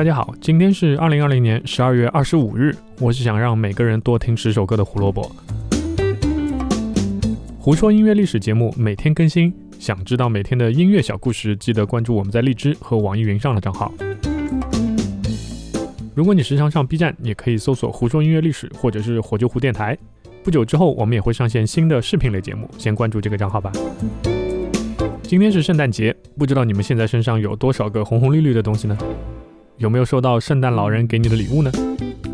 大家好，今天是二零二零年十二月二十五日。我是想让每个人多听十首歌的胡萝卜。胡说音乐历史节目每天更新，想知道每天的音乐小故事，记得关注我们在荔枝和网易云上的账号。如果你时常上 B 站，也可以搜索“胡说音乐历史”或者是“火救湖电台”。不久之后，我们也会上线新的视频类节目，先关注这个账号吧。今天是圣诞节，不知道你们现在身上有多少个红红绿绿的东西呢？有没有收到圣诞老人给你的礼物呢？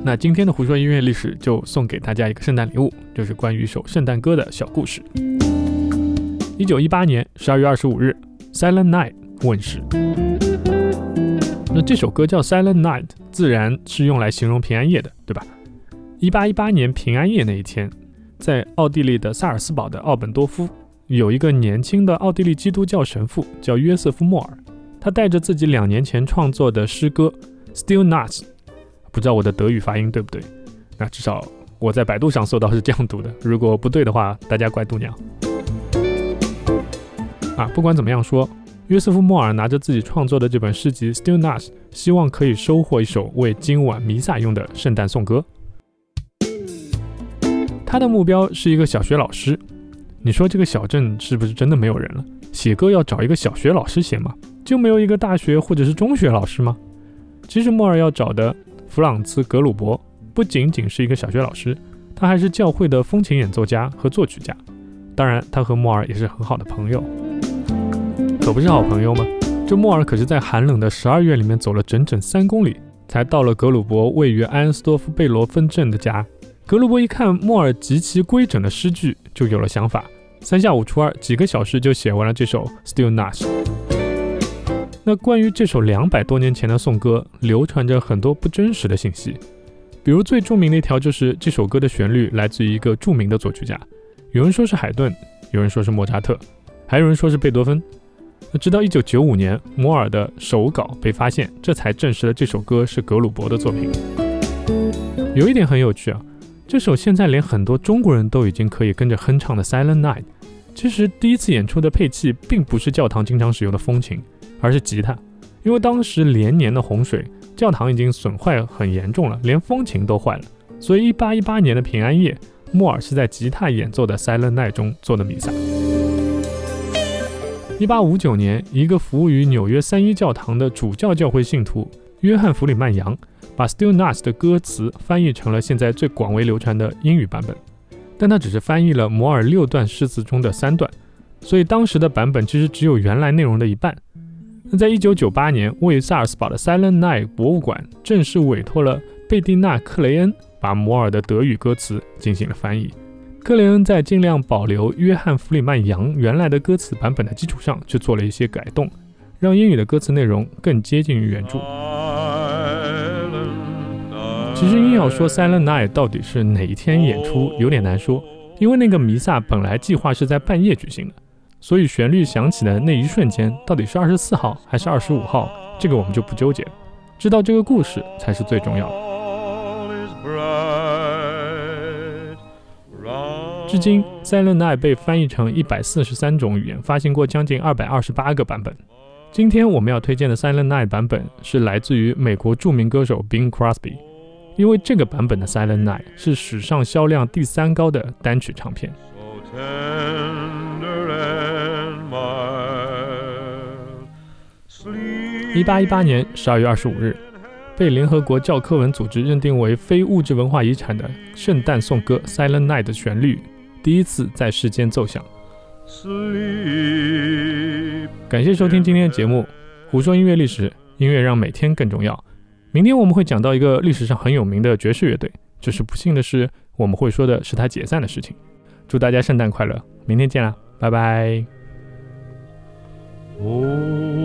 那今天的胡说音乐历史就送给大家一个圣诞礼物，就是关于一首圣诞歌的小故事。一九一八年十二月二十五日，《Silent Night》问世。那这首歌叫《Silent Night》，自然是用来形容平安夜的，对吧？一八一八年平安夜那一天，在奥地利的萨尔斯堡的奥本多夫。有一个年轻的奥地利基督教神父叫约瑟夫·莫尔，他带着自己两年前创作的诗歌《Still Not》，不知道我的德语发音对不对？那至少我在百度上搜到是这样读的。如果不对的话，大家怪度娘。啊，不管怎么样说，约瑟夫·莫尔拿着自己创作的这本诗集《Still Not》，希望可以收获一首为今晚弥撒用的圣诞颂歌。他的目标是一个小学老师。你说这个小镇是不是真的没有人了？写歌要找一个小学老师写吗？就没有一个大学或者是中学老师吗？其实莫尔要找的弗朗茨·格鲁伯不仅仅是一个小学老师，他还是教会的风琴演奏家和作曲家。当然，他和莫尔也是很好的朋友，可不是好朋友吗？这莫尔可是在寒冷的十二月里面走了整整三公里，才到了格鲁伯位于埃恩斯多夫贝罗芬镇的家。格鲁伯一看莫尔极其规整的诗句，就有了想法。三下五除二，几个小时就写完了这首《Still Nuts》。那关于这首两百多年前的颂歌，流传着很多不真实的信息。比如最著名的一条就是这首歌的旋律来自于一个著名的作曲家，有人说是海顿，有人说是莫扎特，还有人说是贝多芬。那直到一九九五年，摩尔的手稿被发现，这才证实了这首歌是格鲁伯的作品。有一点很有趣啊，这首现在连很多中国人都已经可以跟着哼唱的《Silent Night》。其实第一次演出的配器并不是教堂经常使用的风琴，而是吉他。因为当时连年的洪水，教堂已经损坏很严重了，连风琴都坏了。所以1818年的平安夜，莫尔是在吉他演奏的《Silent Night》中做的弥撒。1859年，一个服务于纽约三一教堂的主教教会信徒约翰·弗里曼扬，把《Still Nuts》的歌词翻译成了现在最广为流传的英语版本。但他只是翻译了摩尔六段诗词中的三段，所以当时的版本其实只有原来内容的一半。那在一九九八年，位于萨尔斯堡的 Silent Night 博物馆正式委托了贝蒂娜·克雷恩把摩尔的德语歌词进行了翻译。克雷恩在尽量保留约翰·弗里曼扬原来的歌词版本的基础上，去做了一些改动，让英语的歌词内容更接近于原著。其实硬要说《Silent Night》到底是哪一天演出，有点难说，因为那个弥撒本来计划是在半夜举行的，所以旋律响起的那一瞬间，到底是二十四号还是二十五号，这个我们就不纠结了，知道这个故事才是最重要的。至今，《Silent Night》被翻译成一百四十三种语言，发行过将近二百二十八个版本。今天我们要推荐的《Silent Night》版本是来自于美国著名歌手 Bing Crosby。因为这个版本的《Silent Night》是史上销量第三高的单曲唱片。一八一八年十二月二十五日，被联合国教科文组织认定为非物质文化遗产的圣诞颂歌《Silent Night》的旋律第一次在世间奏响。感谢收听今天的节目，胡说音乐历史，音乐让每天更重要。明天我们会讲到一个历史上很有名的爵士乐队，只是不幸的是，我们会说的是他解散的事情。祝大家圣诞快乐，明天见啦，拜拜。Oh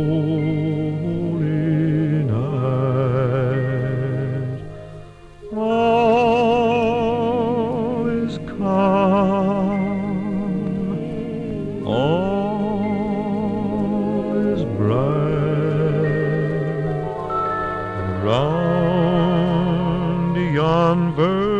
converse.